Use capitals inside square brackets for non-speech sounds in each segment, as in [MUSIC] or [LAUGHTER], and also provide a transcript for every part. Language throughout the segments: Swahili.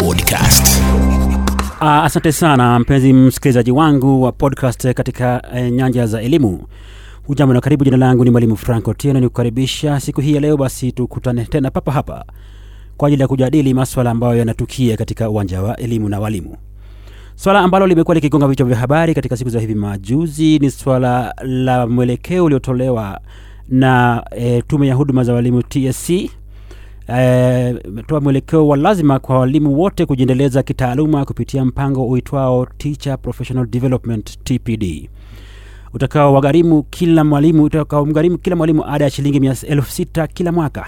Podcast. Uh, asante sana mpenzi msikilizaji wangu wa podcast katika uh, nyanja za elimu. Hujambo na karibu. Jina langu ni mwalimu franco tieno ni kukaribisha siku hii ya leo basi tukutane tena papa hapa kwa ajili ya kujadili maswala ambayo yanatukia katika uwanja wa elimu na walimu. Swala ambalo limekuwa likigonga vichwa vya habari katika siku za hivi majuzi ni swala la mwelekeo uliotolewa na e, tume ya huduma za walimu tsc imetoa mwelekeo wa lazima kwa walimu wote kujiendeleza kitaaluma kupitia mpango uitwao Teacher Professional Development TPD utakaowagharimu kila mwalimu utakaomgharimu kila mwalimu ada ya shilingi elfu sita kila mwaka.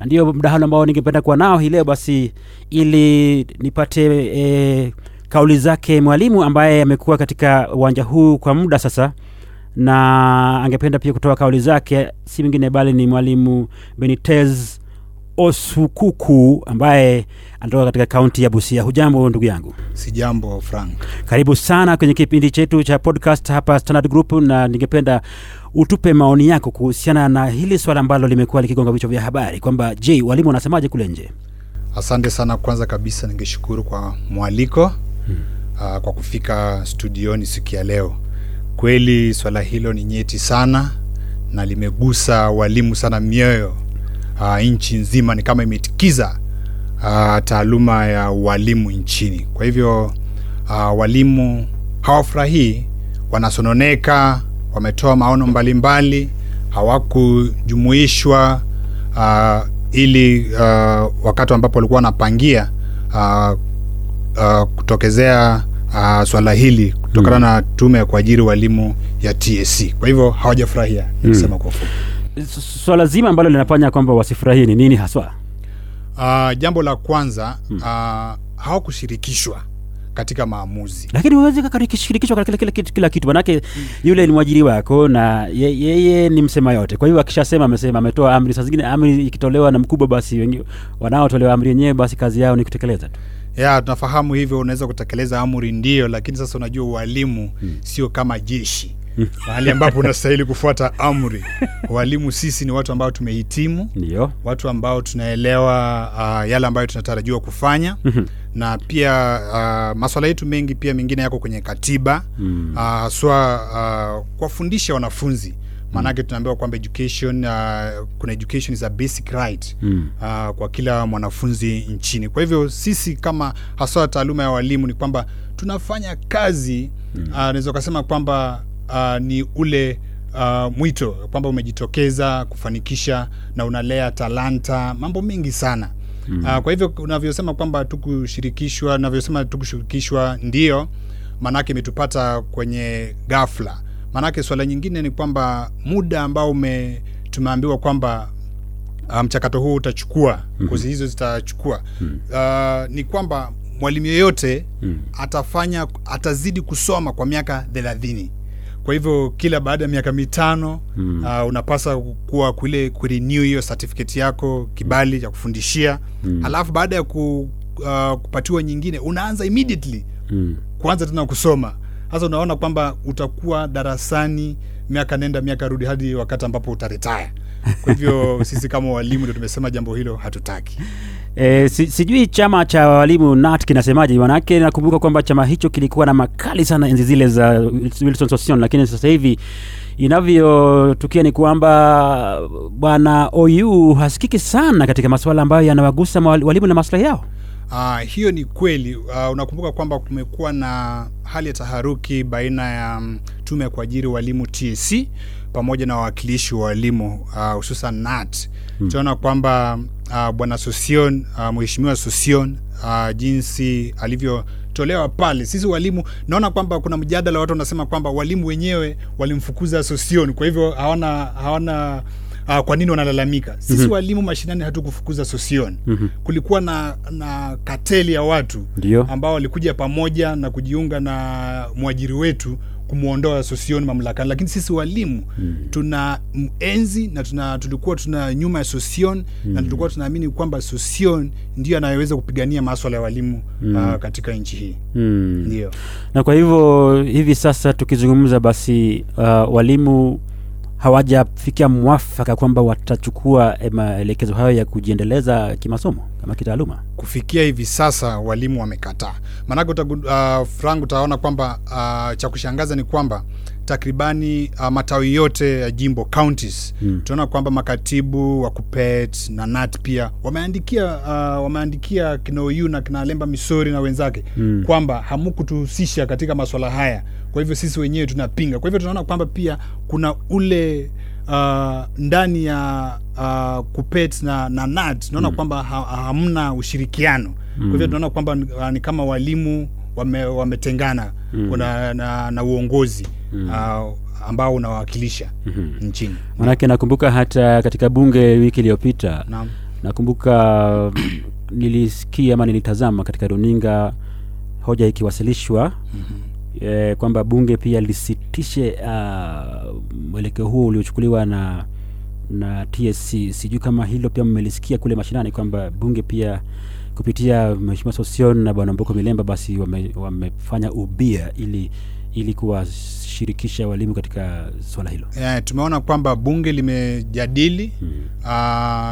Na ndio mdahalo ambao ningependa kuwa nao hii leo basi ili nipate e, kauli zake mwalimu ambaye amekuwa katika uwanja huu kwa muda sasa. Na angependa pia kutoa kauli zake si mwingine bali ni mwalimu benitez osukuku ambaye anatoka katika kaunti ya busia. Hujambo ndugu yangu? Sijambo frank. Karibu sana kwenye kipindi chetu cha podcast hapa standard group na ningependa utupe maoni yako kuhusiana na hili swala ambalo limekuwa likigonga vichwa vya habari kwamba je walimu wanasemaje kule nje? Asante sana. Kwanza kabisa ningeshukuru kwa mwaliko hmm. uh, kwa kufika studioni siku ya leo. Kweli swala hilo ni nyeti sana na limegusa walimu sana mioyo uh, nchi nzima ni kama imetikiza uh, taaluma ya walimu nchini kwa hivyo uh, walimu hawafurahii wanasononeka wametoa maono mbalimbali hawakujumuishwa uh, ili uh, wakati ambapo walikuwa wanapangia uh, uh, kutokezea uh, swala hili kutokana hmm. na tume ya kuajiri walimu ya tsc kwa hivyo hawajafurahia nikisema hmm. kwa ufupi swala zima ambalo linafanya kwamba wasifurahie ni nini haswa? Uh, jambo la kwanza hmm. uh, hawakushirikishwa katika maamuzi. Lakini huwezi kushirikishwa katika kila, kila, kila kitu. Manake hmm. yule ni mwajiri wako na yeye ye, ni msema yote. Kwa hiyo akishasema amesema ametoa amri. Saa zingine amri ikitolewa na mkubwa basi wanaotolewa amri yenyewe basi kazi yao ni kutekeleza tu. Ya tunafahamu hivyo unaweza kutekeleza amri ndio lakini sasa unajua ualimu hmm. sio kama jeshi [LAUGHS] mahali ambapo unastahili kufuata amri. Walimu sisi ni watu ambao tumehitimu. Ndio. Watu ambao tunaelewa uh, yale ambayo tunatarajiwa kufanya. Na pia uh, maswala yetu mengi pia mengine yako kwenye katiba. Mm. uh, uh, kuwafundisha wanafunzi. Maanake tunaambiwa kwamba education uh, kuna education is a basic right mm. uh, kwa kila mwanafunzi nchini. Kwa hivyo sisi kama haswa taaluma ya walimu ni kwamba tunafanya kazi. Mm. uh, naweza ukasema kwamba uh, ni ule uh, mwito kwamba umejitokeza kufanikisha na unalea talanta mambo mengi sana mm. uh, kwa hivyo unavyosema kwamba tukushirikishwa navyosema tukushirikishwa ndio maanake imetupata kwenye gafla maanake swala nyingine ni kwamba muda ambao ume tumeambiwa kwamba mchakato um, huu utachukua mm-hmm. kozi hizo zitachukua mm-hmm. uh, ni kwamba mwalimu yeyote mm-hmm. atafanya atazidi kusoma kwa miaka thelathini kwa hivyo kila baada ya miaka mitano mm. uh, unapasa kuwa kule kurenew hiyo certificate yako kibali cha kufundishia mm. alafu baada ya ku, uh, kupatiwa nyingine unaanza immediately mm. kuanza tena kusoma sasa unaona kwamba utakuwa darasani miaka nenda miaka rudi hadi wakati ambapo utaretaya kwa hivyo [LAUGHS] sisi kama walimu ndio tumesema jambo hilo hatutaki E, si, sijui chama cha walimu NAT kinasemaje manake nakumbuka kwamba chama hicho kilikuwa na makali sana enzi zile za Wilson Sossion lakini sasa hivi inavyotukia ni kwamba bwana OU hasikiki sana katika masuala ambayo yanawagusa walimu na maslahi yao Uh, hiyo ni kweli. Uh, unakumbuka kwamba kumekuwa na hali ya taharuki baina ya um, tume ya kuajiri walimu TSC pamoja na wawakilishi wa walimu hususan uh, NAT. Hmm. Tunaona kwamba uh, bwana Sosion uh, mheshimiwa Sosion uh, jinsi alivyotolewa pale, sisi walimu, naona kwamba kuna mjadala, watu wanasema kwamba walimu wenyewe walimfukuza Sosion, kwa hivyo hawana hawana uh, kwa nini wanalalamika sisi mm-hmm. walimu mashinani hatukufukuza sosion mm-hmm. kulikuwa na, na kateli ya watu Dio. ambao walikuja pamoja na kujiunga na mwajiri wetu kumwondoa Sosioni mamlakani lakini sisi walimu mm. tuna menzi na tuna, tulikuwa tuna nyuma ya sosion mm. na tulikuwa tunaamini kwamba sosion ndio anayeweza kupigania maswala ya walimu mm. uh, katika nchi hii mm. ndio na kwa hivyo hivi sasa tukizungumza basi uh, walimu hawajafikia mwafaka kwamba watachukua eh, maelekezo hayo ya kujiendeleza kimasomo kama kitaaluma. Kufikia hivi sasa walimu wamekataa. Maanake uh, frank utaona kwamba uh, cha kushangaza ni kwamba takribani uh, matawi yote ya jimbo counties mm. tunaona kwamba makatibu wa kupet na nat pia wameandikia uh, wameandikia kina oyu na kina lemba misori na wenzake mm. kwamba hamukutuhusisha katika maswala haya kwa hivyo sisi wenyewe tunapinga kwa hivyo tunaona kwamba pia kuna ule uh, ndani ya uh, kupet na, na nat tunaona mm. kwamba ha, hamna ushirikiano mm. kwa hivyo tunaona kwamba uh, ni kama walimu wame, wametengana mm. kuna na, na uongozi mm. uh, ambao unawakilisha mm-hmm. nchini manake nakumbuka hata katika bunge wiki iliyopita nakumbuka [CLEARS THROAT] nilisikia ama nilitazama katika runinga hoja ikiwasilishwa mm-hmm. e, kwamba bunge pia lisitishe uh, mwelekeo huo uliochukuliwa na na tsc sijui kama hilo pia mmelisikia kule mashinani kwamba bunge pia kupitia mheshimiwa sosion na bwana mboko milemba basi wame, wamefanya ubia ili ili kuwashirikisha walimu katika swala hilo yeah, tumeona kwamba bunge limejadili mm. uh,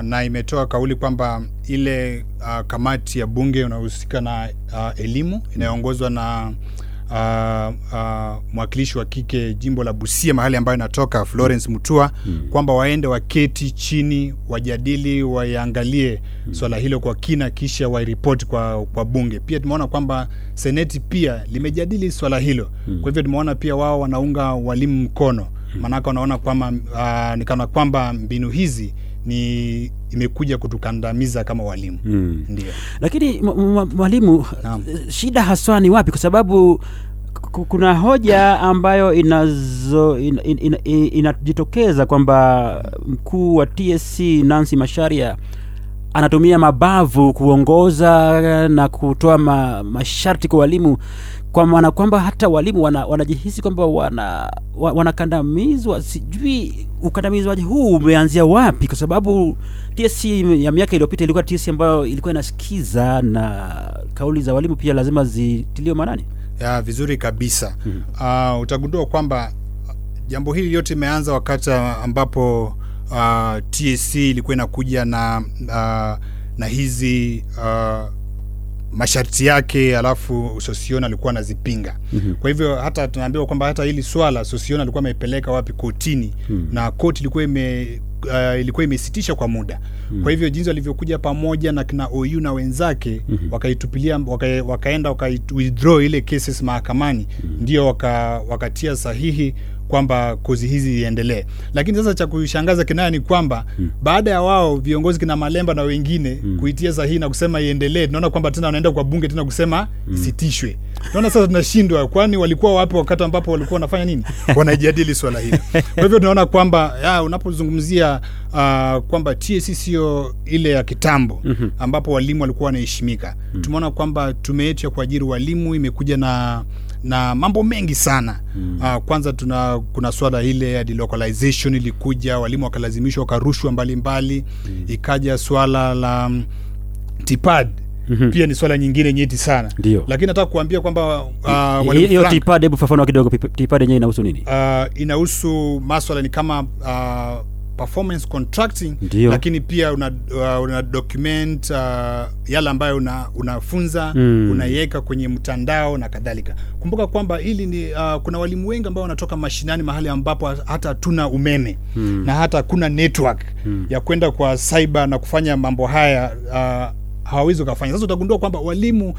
na imetoa kauli kwamba ile uh, kamati ya bunge inayohusika na uh, elimu inayoongozwa na uh, uh, mwakilishi wa kike jimbo la busia mahali ambayo inatoka florence mutua mm. kwamba waende waketi chini wajadili waiangalie mm. swala hilo kwa kina kisha wairipoti kwa, kwa bunge pia tumeona kwamba seneti pia limejadili swala hilo mm. kwa hivyo tumeona pia wao wanaunga walimu mkono maanake wanaona kwamba uh, nikana kwamba mbinu hizi ni imekuja kutukandamiza kama walimu. Mm. ndio. Lakini mwalimu eh, shida haswa ni wapi? Kwa sababu kuna hoja ambayo inazo in, in, in, in, inajitokeza kwamba mkuu wa tsc nancy masharia anatumia mabavu kuongoza na kutoa ma, masharti kwa walimu kwa maana kwamba hata walimu wana, wanajihisi kwamba wana, wanakandamizwa. Sijui ukandamizwaji huu umeanzia wapi? Kwa sababu tsc ya miaka iliyopita ilikuwa tsc ambayo ilikuwa inasikiza na kauli za walimu pia lazima zitiliwe maanani. Ya vizuri kabisa. Mm-hmm. uh, utagundua kwamba uh, jambo hili yote imeanza wakati ambapo uh, tsc ilikuwa inakuja na uh, na hizi uh, masharti yake alafu sosion alikuwa anazipinga mm-hmm. kwa hivyo hata tunaambiwa kwamba hata hili swala sosion alikuwa amepeleka wapi kotini mm-hmm. na koti ilikuwa ime uh, ilikuwa imesitisha kwa muda mm-hmm. kwa hivyo jinsi walivyokuja pamoja na kina OU na wenzake mm-hmm. wakaitupilia waka, wakaenda waka withdraw ile cases mahakamani mm-hmm. ndio waka, wakatia sahihi kwamba kozi hizi iendelee lakini sasa cha kushangaza kinaya ni kwamba hmm. baada ya wao viongozi kina malemba na wengine hmm. kuitia sahihi na kusema iendelee tunaona kwamba tena wanaenda kwa bunge tena kusema hmm. isitishwe tunaona sasa tunashindwa kwani walikuwa wapi wakati ambapo walikuwa wanafanya nini [LAUGHS] wanajadili swala hili [LAUGHS] kwa hivyo tunaona kwamba unapozungumzia uh, kwamba TSC sio ile ya kitambo mm-hmm. ambapo walimu walikuwa wanaheshimika mm. tumeona kwamba tume yetu ya kuajiri walimu imekuja na na mambo mengi sana mm. uh, kwanza tuna kuna swala ile ya delocalization ilikuja walimu wakalazimishwa wakarushwa mbalimbali mm. ikaja swala la mm, tipad mm-hmm. pia ni swala nyingine nyeti sana Dio. lakini nataka kuambia kwamba uh, hiyo tipad hebu fafanua kidogo tipad yenyewe inahusu nini uh, inahusu maswala ni kama uh, performance contracting Ndiyo. lakini pia una, uh, una document uh, yale ambayo una, unafunza Mm. unaiweka kwenye mtandao na kadhalika kumbuka kwamba hili ni uh, kuna walimu wengi ambao wanatoka mashinani mahali ambapo hata hatuna umeme mm. na hata hakuna network mm. ya kwenda kwa cyber na kufanya mambo haya uh, hawawezi ukafanya. sasa utagundua kwamba walimu wal,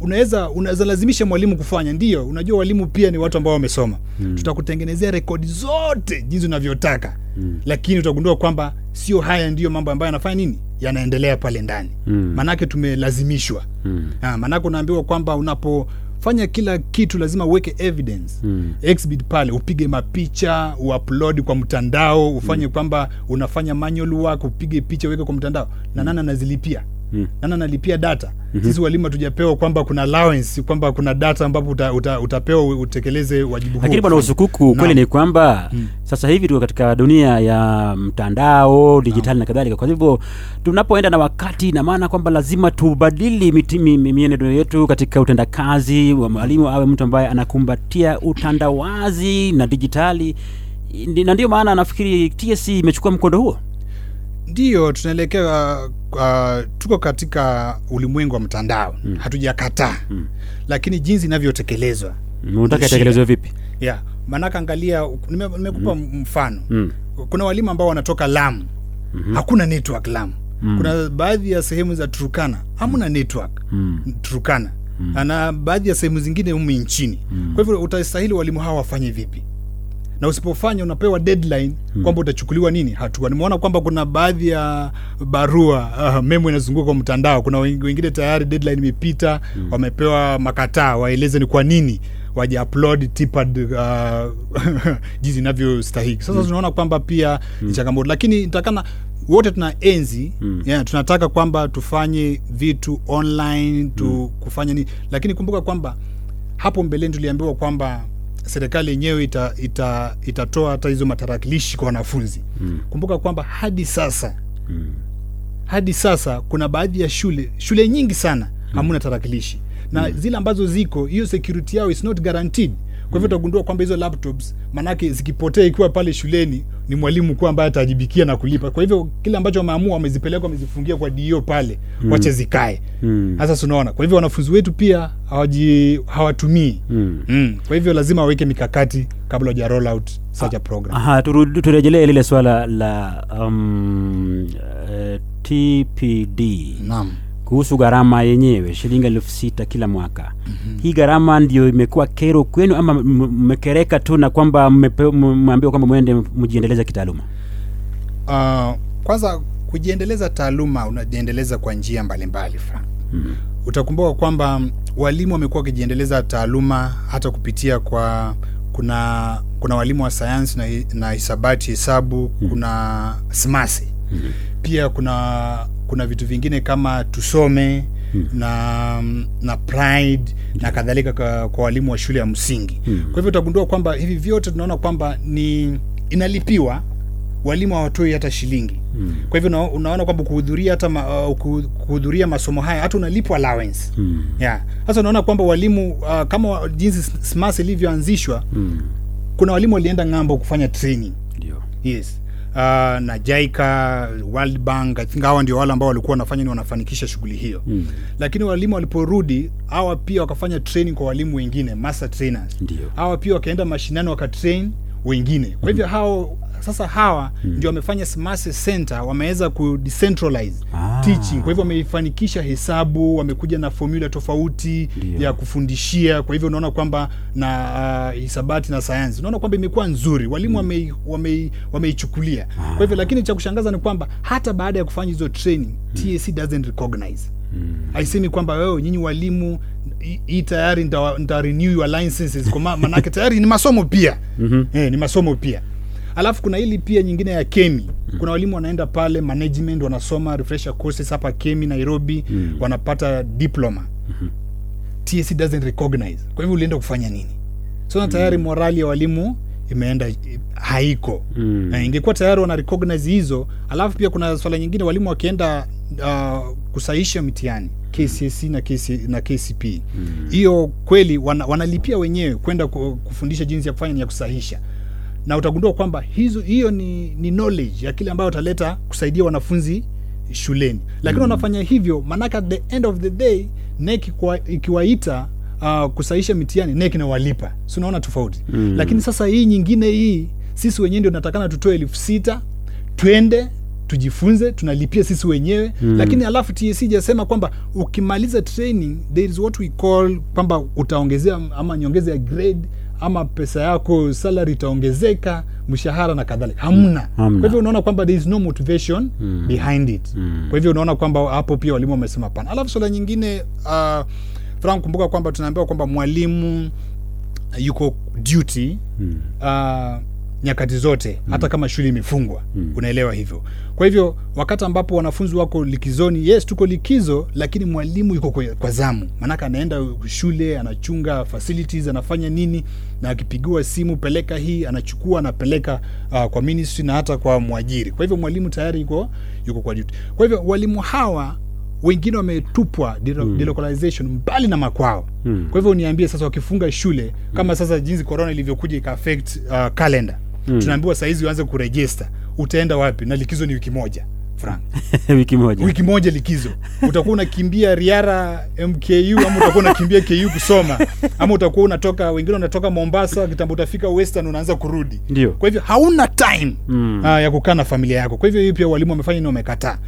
unaweza unaweza lazimisha mwalimu kufanya. Ndio unajua walimu pia ni watu ambao wamesoma. Mm. tutakutengenezea rekodi zote jinsi unavyotaka. Mm. lakini utagundua kwamba sio haya ndiyo mambo ambayo yanafanya nini? Yanaendelea pale ndani. Mm. maanake tumelazimishwa. Mm. Ah, maanake unaambiwa kwamba unapo fanya kila kitu lazima uweke evidence. Mm. exhibit pale upige mapicha uupload kwa mtandao ufanye kwamba unafanya manual work upige picha uweke kwa mtandao. Na nani anazilipia Mm. nani analipia data. Sisi walimu hatujapewa kwamba kuna allowance kwamba kuna data ambapo uta, uta, utapewa utekeleze wajibu huo. lakini bwana usukuku kweli ni kwamba sasa hivi tuko katika dunia ya mtandao dijitali na kadhalika. Kwa hivyo tunapoenda na wakati na maana kwamba lazima tubadili mienendo yetu katika utendakazi wa mwalimu awe mtu ambaye anakumbatia utandawazi na dijitali. Na ndio maana nafikiri tsc imechukua mkondo huo ndiyo tunaelekea uh, tuko katika ulimwengu wa mtandao mm. hatujakataa mm. lakini jinsi inavyotekelezwa unataka itekelezwe vipi yeah. maanake angalia nime- nimekupa mfano Mm. kuna walimu ambao wanatoka lamu mm-hmm. hakuna network lamu mm. kuna baadhi ya sehemu za turukana hamna network Mm. turukana mm. na baadhi ya sehemu zingine humu nchini mm. kwa hivyo utastahili walimu hawa wafanye vipi na usipofanya unapewa deadline hmm. kwamba utachukuliwa nini hatua nimeona kwamba kuna baadhi ya barua uh, memo inazunguka kwa mtandao kuna wengine tayari deadline imepita hmm. wamepewa makataa waeleze ni kwa nini waja upload tipad uh, [LAUGHS] jinsi inavyostahiki sasa tunaona kwamba pia ni changamoto lakini nitakana wote tuna enzi mm. yeah, tunataka kwamba tufanye vitu online tu mm. kufanya nini lakini kumbuka kwamba hapo mbeleni tuliambiwa kwamba serikali yenyewe ita, ita, itatoa hata hizo matarakilishi kwa wanafunzi mm. kumbuka kwamba hadi sasa mm. hadi sasa kuna baadhi ya shule shule nyingi sana hamuna tarakilishi na mm. zile ambazo ziko hiyo security yao is not guaranteed kwa hivyo utagundua kwamba hizo laptops manake zikipotea ikiwa pale shuleni ni mwalimu kuwa ambaye atajibikia na kulipa kwa hivyo kile ambacho wameamua wamezipeleka wamezifungia kwa dio pale mm. wache zikae Mm. sasa tunaona kwa hivyo wanafunzi wetu pia hawaji hawatumii Mm. mm. kwa hivyo lazima waweke mikakati kabla waja roll out such a program Aha, turejelee lile swala la um, uh, tpd naam kuhusu gharama yenyewe shilingi elfu sita kila mwaka mm-hmm. hii gharama ndio imekuwa kero kwenu ama mmekereka tu na kwamba mmeambiwa kwamba mwende mjiendeleza kitaaluma uh, kwanza kujiendeleza taaluma unajiendeleza kwa njia mbalimbali Frank. mm-hmm. utakumbuka kwamba walimu wamekuwa wakijiendeleza taaluma hata kupitia kwa kuna kuna walimu wa sayansi na, na hisabati hesabu mm-hmm. kuna smasi mm-hmm. pia kuna kuna vitu vingine kama tusome mm-hmm. na na pride mm-hmm. na kadhalika kwa, kwa walimu wa shule ya msingi mm-hmm. kwa hivyo utagundua kwamba hivi vyote tunaona kwamba ni inalipiwa walimu hawatoi hata shilingi hmm. kwa hivyo una, unaona kwamba kuhudhuria hata ma, uh, kuhudhuria masomo haya hata unalipwa allowance hmm. yeah. sasa unaona kwamba walimu uh, kama jinsi smas ilivyoanzishwa hmm. kuna walimu walienda ng'ambo kufanya training Dio. yes uh, na jaika world bank i think hawa ndio wale ambao walikuwa wanafanya ni wanafanikisha shughuli hiyo Mm. lakini walimu waliporudi hawa pia wakafanya training kwa walimu wengine master trainers Ndio. hawa pia wakaenda mashinani wakatrain wengine kwa hivyo hao sasa hawa ndio wamefanya smart center wameweza kudecentralize Ah. Teaching. Kwa hivyo wameifanikisha hesabu wamekuja na formula tofauti Dio. ya kufundishia. Kwa hivyo unaona kwamba na uh, hisabati na sayansi. Unaona kwamba imekuwa nzuri. Walimu wamei- wame, wameichukulia. Kwa hivyo lakini cha kushangaza ni kwamba hata baada ya kufanya hizo training TSC doesn't recognize. Haisemi kwamba wewe nyinyi walimu hii- tayari nita, renew your licenses. Kwa ma- tayari ni masomo pia. Mm-hmm. eh, ni masomo pia alafu kuna hili pia nyingine ya kemi. Mm. kuna walimu wanaenda pale management wanasoma refresher courses hapa kemi nairobi mm. wanapata diploma. Mm-hmm. TSC doesn't recognize. Kwa hivyo ulienda kufanya nini? So na tayari morali ya walimu imeenda haiko. Mm. na ingekuwa tayari wana recognize hizo alafu pia kuna swala nyingine walimu wakienda uh, kusahisha mtihani KCSE na, KC, na KCP hiyo kweli wana, wanalipia wenyewe kwenda kufundisha jinsi ya kufanya ni ya kusahisha na utagundua kwamba hizo hiyo ni, ni knowledge ya kile ambayo utaleta kusaidia wanafunzi shuleni. Lakini wanafanya hivyo maanake at the end of the day NEC ikiwaita uh, kusahisha mitihani NEC inawalipa. Si unaona tofauti? Mm. lakini sasa hii nyingine hii sisi wenyewe ndio natakana tutoe elfu sita twende tujifunze tunalipia sisi wenyewe. Mm. lakini alafu TSC jasema kwamba ukimaliza training there is what we call kwamba utaongezea ama nyongeza ya grade ama pesa yako salary itaongezeka mshahara na kadhalika hamna Hamna. kwa hivyo unaona kwamba there is no motivation mm. behind it mm. kwa hivyo unaona kwamba hapo pia walimu wamesema pana alafu swala nyingine uh, Frank, kumbuka kwamba tunaambiwa kwamba mwalimu yuko duty Mm. uh, nyakati zote hata kama shule imefungwa. Unaelewa hivyo. Kwa hivyo wakati ambapo wanafunzi wako likizoni yes tuko likizo lakini mwalimu yuko kwa, kwa zamu. Maanake anaenda shule anachunga facilities anafanya nini na akipigiwa simu peleka hii anachukua anapeleka uh, kwa ministry na hata kwa mwajiri. Kwa hivyo mwalimu tayari yuko yuko kwa duty. Kwa hivyo walimu hawa wengine wametupwa mm. delocalization mbali na makwao. Mm. kwa hivyo niambie sasa wakifunga shule kama sasa jinsi corona ilivyokuja ika affect uh, calendar Mm. tunaambiwa sahizi uanze kurejista utaenda wapi? Na likizo ni wiki moja frank. [LAUGHS] Wiki moja. Wiki moja likizo. Utakuwa unakimbia riara mku ama utakuwa unakimbia ku kusoma ama utakuwa unatoka wengine unatoka mombasa kitambo utafika western unaanza kurudi. Ndio. Kwa hivyo hauna time Mm. uh, ya kukaa na familia yako. Kwa hivyo hii pia walimu wamefanya ni wamekataa.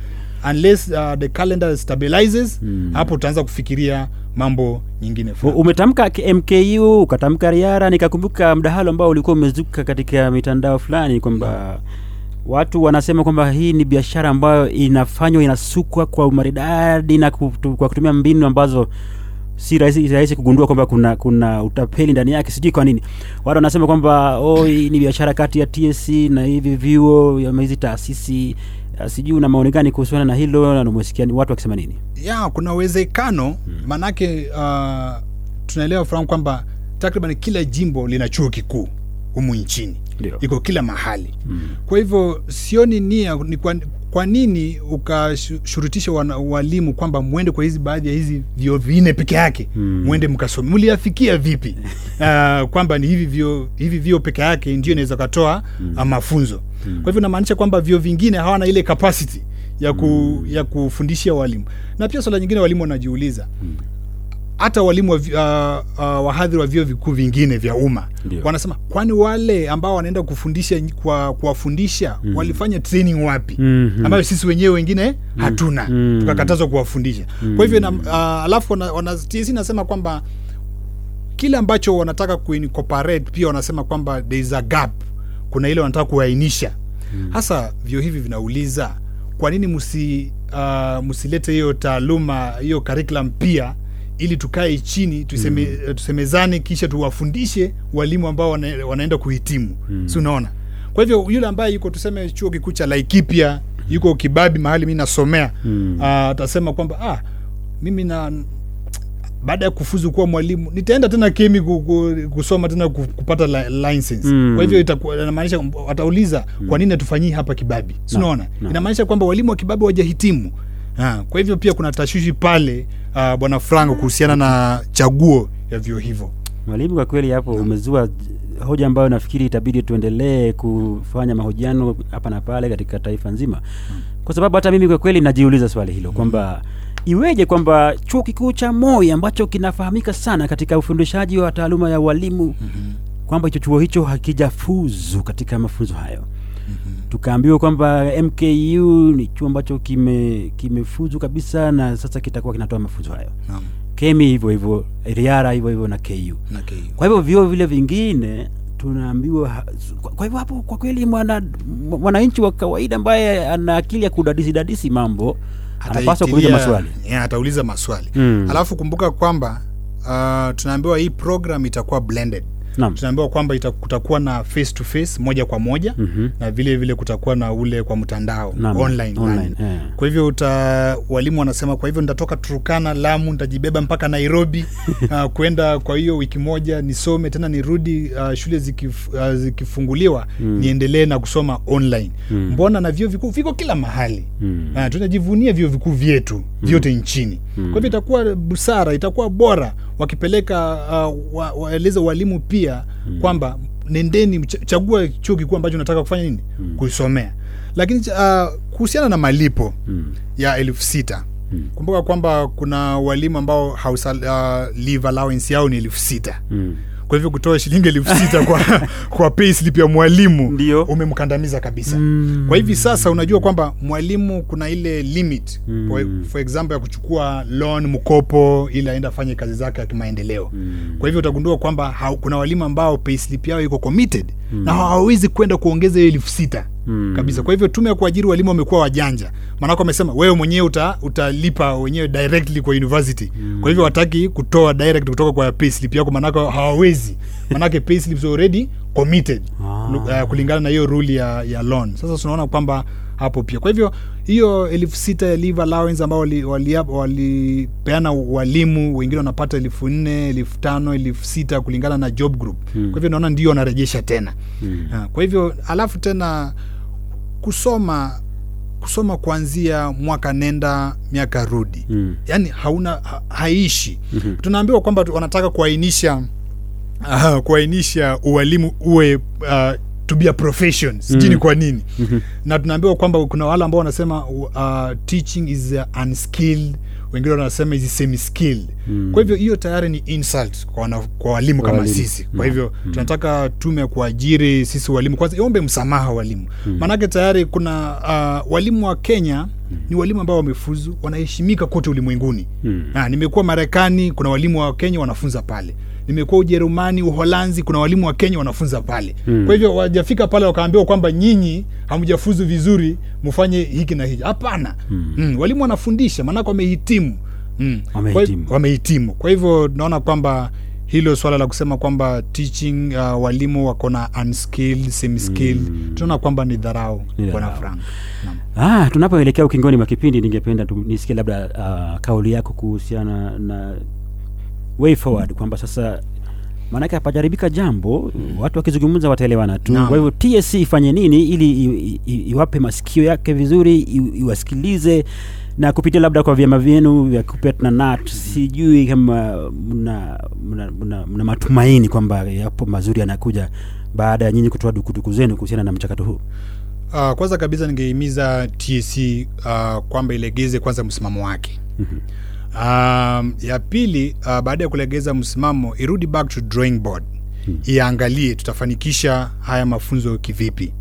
Unless uh, the calendar stabilizes Mm. hapo utaanza kufikiria mambo nyingine umetamka mku ukatamka riara nikakumbuka mdahalo ambao ulikuwa umezuka katika mitandao fulani kwamba watu wanasema kwamba hii ni biashara ambayo inafanywa inasukwa kwa umaridadi na kutu, kwa kutumia mbinu ambazo si rahisi rahisi kugundua kwamba kuna kuna utapeli ndani yake. Sijui kwa nini. Watu wanasema kwamba oh, hii ni biashara kati ya tsc na hivi vyuo ama hizi taasisi sijui una maoni gani kuhusiana na hilo na umesikia watu wakisema nini? Ya kuna uwezekano maanake uh, tunaelewa fahamu kwamba takriban kila jimbo lina chuo kikuu humu nchini. Iko kila mahali. Mm. kwa hivyo sioni nia ni kwa, kwa nini ukashurutisha walimu kwamba mwende kwa hizi baadhi ya hizi vyo vinne peke yake Mm. mwende mkasome mliafikia vipi uh, [LAUGHS] kwamba ni hivi vyo hivi vyo peke yake ndio inaweza katoa mm. mafunzo mm. kwa hivyo inamaanisha kwamba vyo vingine hawana ile capacity ya, ku, mm. ya kufundishia walimu na pia swala nyingine walimu wanajiuliza hata walimu wa, uh, uh, wahadhiri wa vyuo vikuu vingine vya umma wanasema kwani wale ambao wanaenda kufundisha kwa kuwafundisha mm. walifanya training wapi? Mhm. ambayo sisi wenyewe wengine hatuna. Mm. tukakatazwa kuwafundisha. Kwa hivyo uh, alafu TSC nasema kwamba kile ambacho wanataka kuincorporate pia wanasema kwamba there is a gap. Kuna ile wanataka kuainisha. Hasa vyuo hivi vinauliza kwa nini msi uh, msilete hiyo taaluma hiyo curriculum pia ili tukae chini tuseme, mm. tusemezane kisha tuwafundishe walimu ambao wana, wanaenda kuhitimu mm. si unaona kwa hivyo yule ambaye yuko tuseme chuo kikuu cha laikipia yuko kibabi mahali mi nasomea Mm. uh, atasema kwamba ah, mimi na baada ya kufuzu kuwa mwalimu nitaenda tena kemi ku- ku- kusoma tena kupata li- license Mm. kwa hivyo inamaanisha watauliza kwa nini hatufanyii hapa kibabi sinaona unaona? inamaanisha kwamba walimu wa kibabi wajahitimu ha, kwa hivyo pia kuna tashwishi pale uh, bwana franco kuhusiana na chaguo ya vyuo hivyo. Mwalimu, kwa kweli hapo umezua hoja ambayo nafikiri itabidi tuendelee kufanya mahojiano hapa na pale katika taifa nzima, kwa sababu hata mimi kwa kweli najiuliza swali hilo kwamba iweje kwamba chuo kikuu cha Moi ambacho kinafahamika sana katika ufundishaji wa taaluma ya ualimu kwamba hicho chuo hicho hakijafuzu katika mafunzo hayo tukaambiwa kwamba MKU ni chuo ambacho kime kimefuzu kabisa na sasa kitakuwa kinatoa mafunzo hayo. Naam, kemi hivyo hivyo riara hivyo hivyo na ku na KU. kwa hivyo vyuo vile vingine tunaambiwa kwa- hivyo hapo kwa kweli mwana mwananchi wa kawaida ambaye ana akili ya kudadisi dadisi mambo anapaswa kuuliza maswali. yeah, atauliza maswali. Mm. alafu kumbuka kwamba uh, tunaambiwa hii program itakuwa blended tunaambiwa kwamba kutakuwa na face to face moja kwa moja Mhm. na vile vile kutakuwa na ule kwa mtandao Naam, online, online, eh. kwa hivyo uta walimu wanasema kwa hivyo nitatoka turukana lamu nitajibeba mpaka nairobi uh, [LAUGHS] kwenda kwa hiyo wiki moja nisome tena nirudi uh, shule zikif, uh, zikifunguliwa Mm. niendelee na kusoma online Mm. mbona na vyuo vikuu viko kila mahali Mm. uh, tunajivunia vyuo vikuu vyetu vyote nchini kwa hivyo itakuwa busara itakuwa bora wakipeleka uh, waeleze walimu pia kwamba nendeni chagua chuo kikuu ambacho unataka kufanya nini? Kuisomea. Lakini uh, kuhusiana na malipo Mm. ya elfu sita kumbuka kwamba kuna walimu ambao house, uh, leave allowance yao ni elfu sita. Mm. Kwa hivyo kutoa shilingi elfu sita kwa, [LAUGHS] kwa payslip ya mwalimu umemkandamiza kabisa Mm. kwa hivi sasa unajua kwamba mwalimu kuna ile limit Mm. for, for example ya kuchukua loan mkopo ili aenda afanye kazi zake ya kimaendeleo Mm. kwa hivyo utagundua kwamba kuna walimu ambao payslip yao iko committed na hawawezi kwenda kuongeza hiyo elfu sita mm. kabisa. Kwa hivyo tume ya kuajiri walimu wamekuwa wajanja. Maanake wamesema wewe mwenyewe uta, utalipa wenyewe directly kwa university. Mm. kwa hivyo wataki kutoa direct kutoka kwa payslip yako maanake hawawezi. Maanake payslip already committed. Ah. uh, kulingana na hiyo rule ya, ya loan. Sasa tunaona kwamba hapo pia kwa hivyo hiyo elfu sita ya leave allowance ambao walipeana wali, wali walimu wengine wanapata elfu nne elfu tano elfu sita kulingana na job group hmm. kwa hivyo naona ndio wanarejesha tena mm. kwa hivyo alafu tena kusoma kusoma kuanzia mwaka nenda miaka rudi Mm. yaani hauna ha, haishi mm-hmm. tunaambiwa kwamba wanataka kuainisha uh, kuainisha ualimu uwe uh, to be a profession sijui ni kwa nini mm-hmm. na tunaambiwa kwamba kuna wale ambao wanasema uh, teaching is uh, unskilled wengine wanasema hizi semi skill mm. kwa hivyo hiyo tayari ni insult kwa, wana, kwa walimu Kwa kama walimu. sisi kwa hivyo mm. tunataka tume kuajiri sisi walimu kwanza iombe msamaha walimu mm. maanake tayari kuna uh, walimu wa kenya ni walimu ambao wamefuzu wanaheshimika kote ulimwenguni mm. nimekuwa marekani kuna walimu wa kenya wanafunza pale nimekuwa ujerumani uholanzi kuna walimu wa kenya wanafunza pale mm. kwa hivyo wajafika pale wakaambiwa kwamba nyinyi hamjafuzu vizuri mfanye hiki na hiki hapana mm. mm. walimu wanafundisha maanake wamehitimu mm. Wamehitimu. Kwa, hivyo naona kwamba hilo swala la kusema kwamba teaching uh, walimu wako na unskilled semiskilled mm. tunaona kwamba ni dharau bwana frank. Ah, tunapoelekea ukingoni mwa kipindi ningependa nisikie labda uh, kauli yako kuhusiana na way forward kwamba sasa maanake hapajaribika jambo watu wakizungumza wataelewana tu. Kwa hivyo TSC ifanye nini ili iwape masikio yake vizuri iwasikilize na kupitia labda kwa vyama vyenu vya kupet na NAT sijui kama mna, mna, mna, mna matumaini kwamba yapo mazuri yanakuja baada ya nyinyi kutoa dukuduku zenu kuhusiana na mchakato huu? Uh, kwanza kabisa ningehimiza tc uh, kwamba ilegeze kwanza msimamo wake. Mm-hmm. uh, ya pili uh, baada ya kulegeza msimamo irudi back to drawing board. Hmm. iangalie tutafanikisha haya mafunzo kivipi.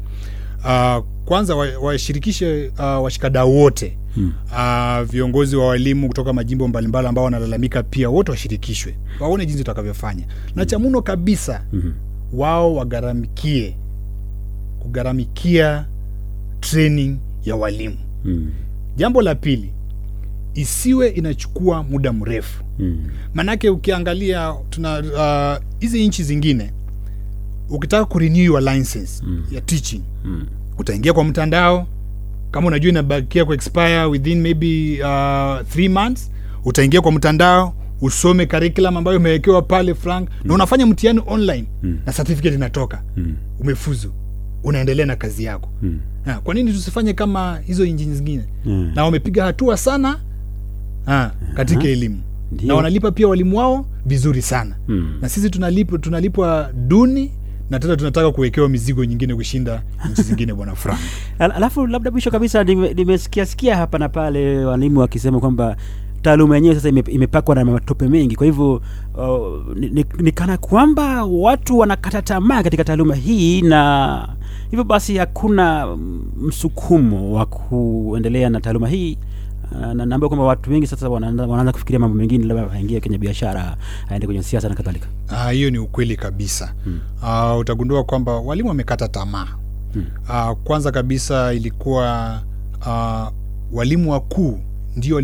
Uh, kwanza washirikishe wa uh, washikadau wote hmm. uh, viongozi wa walimu kutoka majimbo mbalimbali ambao wanalalamika pia wote washirikishwe waone jinsi utakavyofanya na cha muno kabisa mm-hmm. wao wagharamikie kugharamikia training ya walimu mm. jambo la pili isiwe inachukua muda mrefu Mm. maanake ukiangalia tuna uh, hizi nchi zingine ukitaka kurenew your license mm. ya teaching Mm. utaingia kwa mtandao kama unajua inabakia ku expire within maybe uh, three months utaingia kwa mtandao usome curriculum ambayo umewekewa pale frank mm. na unafanya mtihani online mm. na certificate inatoka Mm. umefuzu unaendelea na kazi yako Mm. Ha, kwa nini tusifanye kama hizo nchi zingine Mm. na wamepiga hatua sana ha, katika elimu Ndiyo. na wanalipa pia walimu wao vizuri sana Mm. na sisi tunalipwa tunalipwa duni na tena tunataka kuwekewa mizigo nyingine kushinda [LAUGHS] nchi zingine bwana frank. Al- alafu labda mwisho kabisa nime- nimesikia sikia hapa na pale walimu wakisema kwamba taaluma yenyewe sasa ime, imepakwa na matope mengi. Kwa hivyo uh, ni, ni, ni kana kwamba watu wanakata tamaa katika taaluma hii na hivyo basi hakuna mm, msukumo wa kuendelea na taaluma hii Uh, na naambia kwamba watu wengi sasa wanaanza wanaanza kufikiria mambo mengine labda aingie kwenye biashara aende kwenye siasa na kadhalika Ah, hiyo ni ukweli kabisa hmm. uh, utagundua kwamba walimu wamekata tamaa hmm. uh, kwanza kabisa ilikuwa uh, walimu wakuu ndio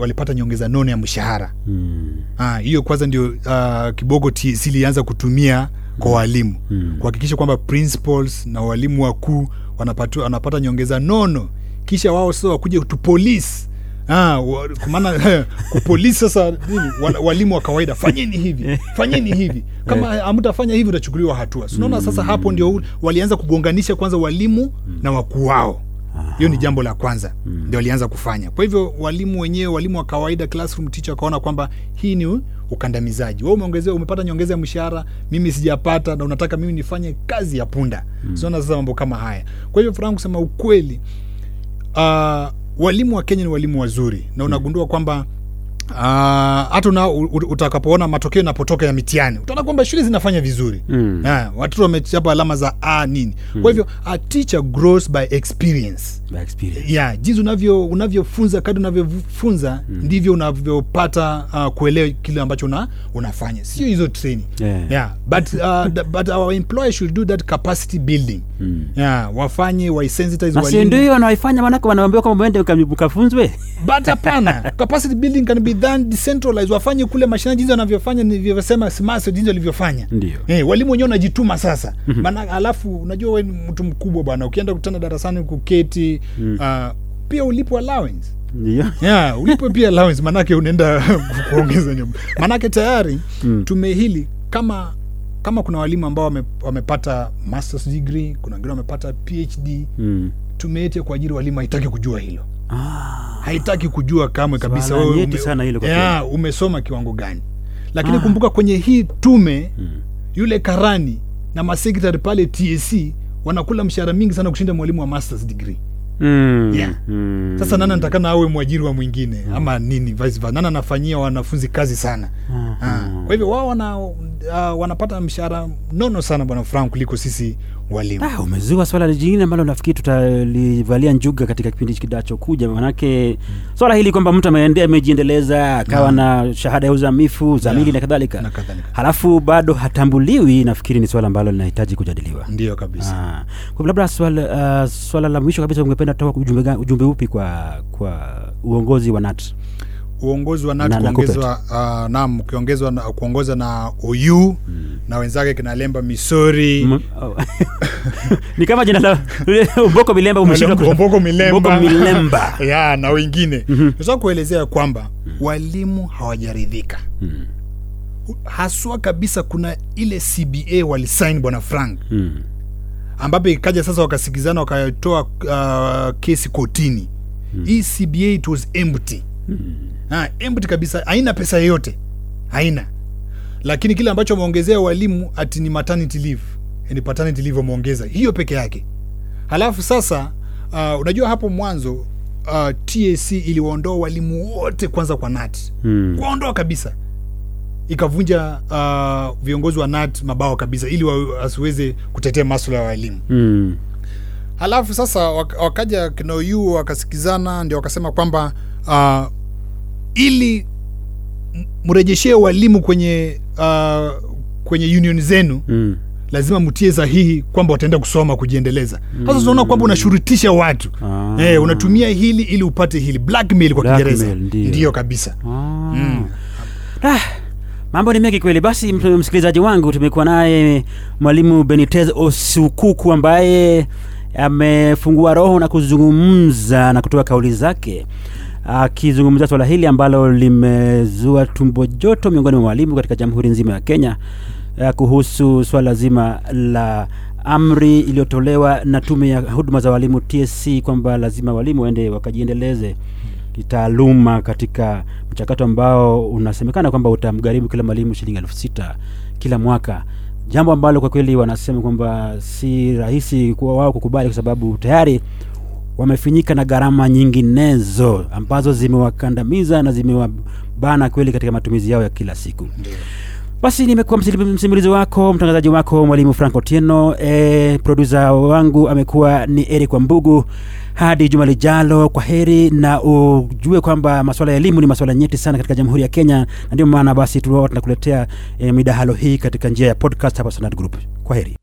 walipata nyongeza nono ya mshahara hiyo. hmm. hiyo kwanza ndio uh, kibogo silianza kutumia kwa walimu hmm. kuhakikisha kwamba principals na walimu wakuu wanapata, wanapata nyongeza nono kisha wao sasa wakuja tu polisi Ah, maana [LAUGHS] kupolisi sasa nini, walimu wa kawaida fanyeni hivi fanyeni hivi. Kama hamtafanya hivi utachukuliwa hatua. Sinaona sasa hapo ndio walianza kugonganisha kwanza walimu na wakuu wao. Hiyo ni jambo la kwanza ndio walianza kufanya. Kwa hivyo walimu wenyewe walimu wa kawaida classroom teacher wakaona kwamba hii ni ukandamizaji. Wewe umeongezewa umepata nyongeza ya mshahara mimi sijapata na unataka mimi nifanye kazi ya punda. Mm. sinaona sasa mambo kama haya. Kwa hivyo furaha kusema ukweli uh, walimu wa kenya ni walimu wazuri na unagundua kwamba hata una u- u- utakapoona matokeo yanapotoka ya mitihani utaona kwamba shule zinafanya vizuri. Mm. yeah, watoto wamechapa alama za a nini. Kwa hivyo a teacher grows by experience. By experience. yeah, jinsi unavyo unavyofunza kadi unavyofunza ndivyo unavyopata uh, kuelewa kile ambacho una, unafanya. Sio hizo training. Yeah. Yeah, but, uh, but our employer should do that capacity building. Yeah, wafanye waisensitize walimu. ndio wanaifanya manake wanaambiwa kwamba mwende mka- mkafunzwe? But hapana [LAUGHS] capacity building can be done decentralized wafanye kule mashinani jinsi wanavyofanya nilivyosema SMAS jinsi walivyofanya Ndio. eh, walimu wenyewe wanajituma sasa maana alafu unajua we ni mtu mkubwa bwana ukienda kutana darasani kuketi uh, pia ulipo allowance yeah. yeah, ulipo pia allowance manake unaenda kuongeza nyumba manake tayari mm. tume hili kama kama kuna walimu ambao wame, wamepata masters degree kuna wengine wamepata phd Mm. tume yetu ya kuajiri walimu haitaki kujua hilo haitaki kujua kamwe kabisa wewe nyeti sana hilo kwa ya, umesoma kiwango gani? Lakini kumbuka kwenye hii tume yule karani na masekretari pale tac wanakula mshahara mingi sana kushinda mwalimu wa masters degree. Mm. Yeah. Mm. sasa nana natakana awe mwajiri wa mwingine ama nini vice versa? Nani anafanyia wanafunzi kazi sana? Ah, kwa hivyo wao wana, uh, wanapata mshahara nono sana bwana frank kuliko sisi walimu. Ah, umezua swala jingine ambalo nafikiri tutalivalia njuga katika kipindi kidacho kuja manake swala hili kwamba mtu ameendea amejiendeleza akawa na shahada ya uzamifu zamili Yeah. na kadhalika. Na kadhalika. Halafu bado hatambuliwi nafikiri ni swala ambalo linahitaji kujadiliwa. Ndio kabisa. Ah, kwa labda swala, uh, swala la mwisho kabisa ungependa kutoa ujumbe, ujumbe upi kwa kwa uongozi wa NAT uongozi wa NAT kuongezwa na uh, ukiongezwa na, kuongoza na oyu na wenzake kina lemba misori. Mm. oh. [LAUGHS] ni kama jina la uboko milemba umeshika Mboko Milemba. Mboko milemba. [LAUGHS] Ya na [LAUGHS] wengine. Mm kuelezea kwamba walimu hawajaridhika. Haswa kabisa kuna ile cba walisain bwana frank Mm. ambapo ikaja sasa wakasikizana wakatoa uh, kesi kotini. Hii cba it was empty ha, empty kabisa haina pesa yoyote. Haina. Lakini kile ambacho wameongezea walimu ati ni maternity leave. Ni paternity leave wameongeza hiyo peke yake. Halafu sasa uh, unajua hapo mwanzo uh, tac iliwaondoa walimu wote kwanza kwa nat. Hmm. kuwaondoa kabisa. Ikavunja uh, viongozi wa nat mabao kabisa ili wasiweze kutetea maswala ya walimu. Mm. halafu sasa wak- wakaja kina wakasikizana ndio wakasema kwamba uh, ili mrejeshee walimu kwenye uh, kwenye union zenu Mm. lazima mtie sahihi kwamba wataenda kusoma kujiendeleza. Sasa tunaona kwamba unashurutisha watu. Ah. eh, unatumia hili ili upate hili. Blackmail kwa Blackmail, kiingereza. ndio. ndiyo kabisa. Ah. Ah, mambo ni mengi kweli. Basi msikilizaji wangu tumekuwa naye mwalimu benitez osukuku ambaye amefungua roho na kuzungumza na kutoa kauli zake akizungumzia swala hili ambalo limezua tumbo joto miongoni mwa walimu katika jamhuri nzima ya kenya eh, kuhusu swala zima la amri iliyotolewa na tume ya huduma za walimu tsc kwamba lazima walimu waende wakajiendeleze kitaaluma katika mchakato ambao unasemekana kwamba utamgharimu kila mwalimu shilingi elfu sita kila mwaka. Jambo ambalo kwa kweli wanasema kwamba si rahisi kwa wao kukubali kwa sababu tayari wamefinyika na gharama nyinginezo ambazo zimewakandamiza na zimewabana kweli katika matumizi yao ya kila siku. Basi nimekuwa msimulizi wako mtangazaji wako mwalimu Franco Tieno. e, produsa wangu amekuwa ni eric wambugu. Hadi juma lijalo kwa heri na ujue kwamba masuala ya elimu ni masuala nyeti sana katika jamhuri ya kenya na ndio maana basi tu tunakuletea e, midahalo hii katika njia ya podcast hapa standard group. Kwa heri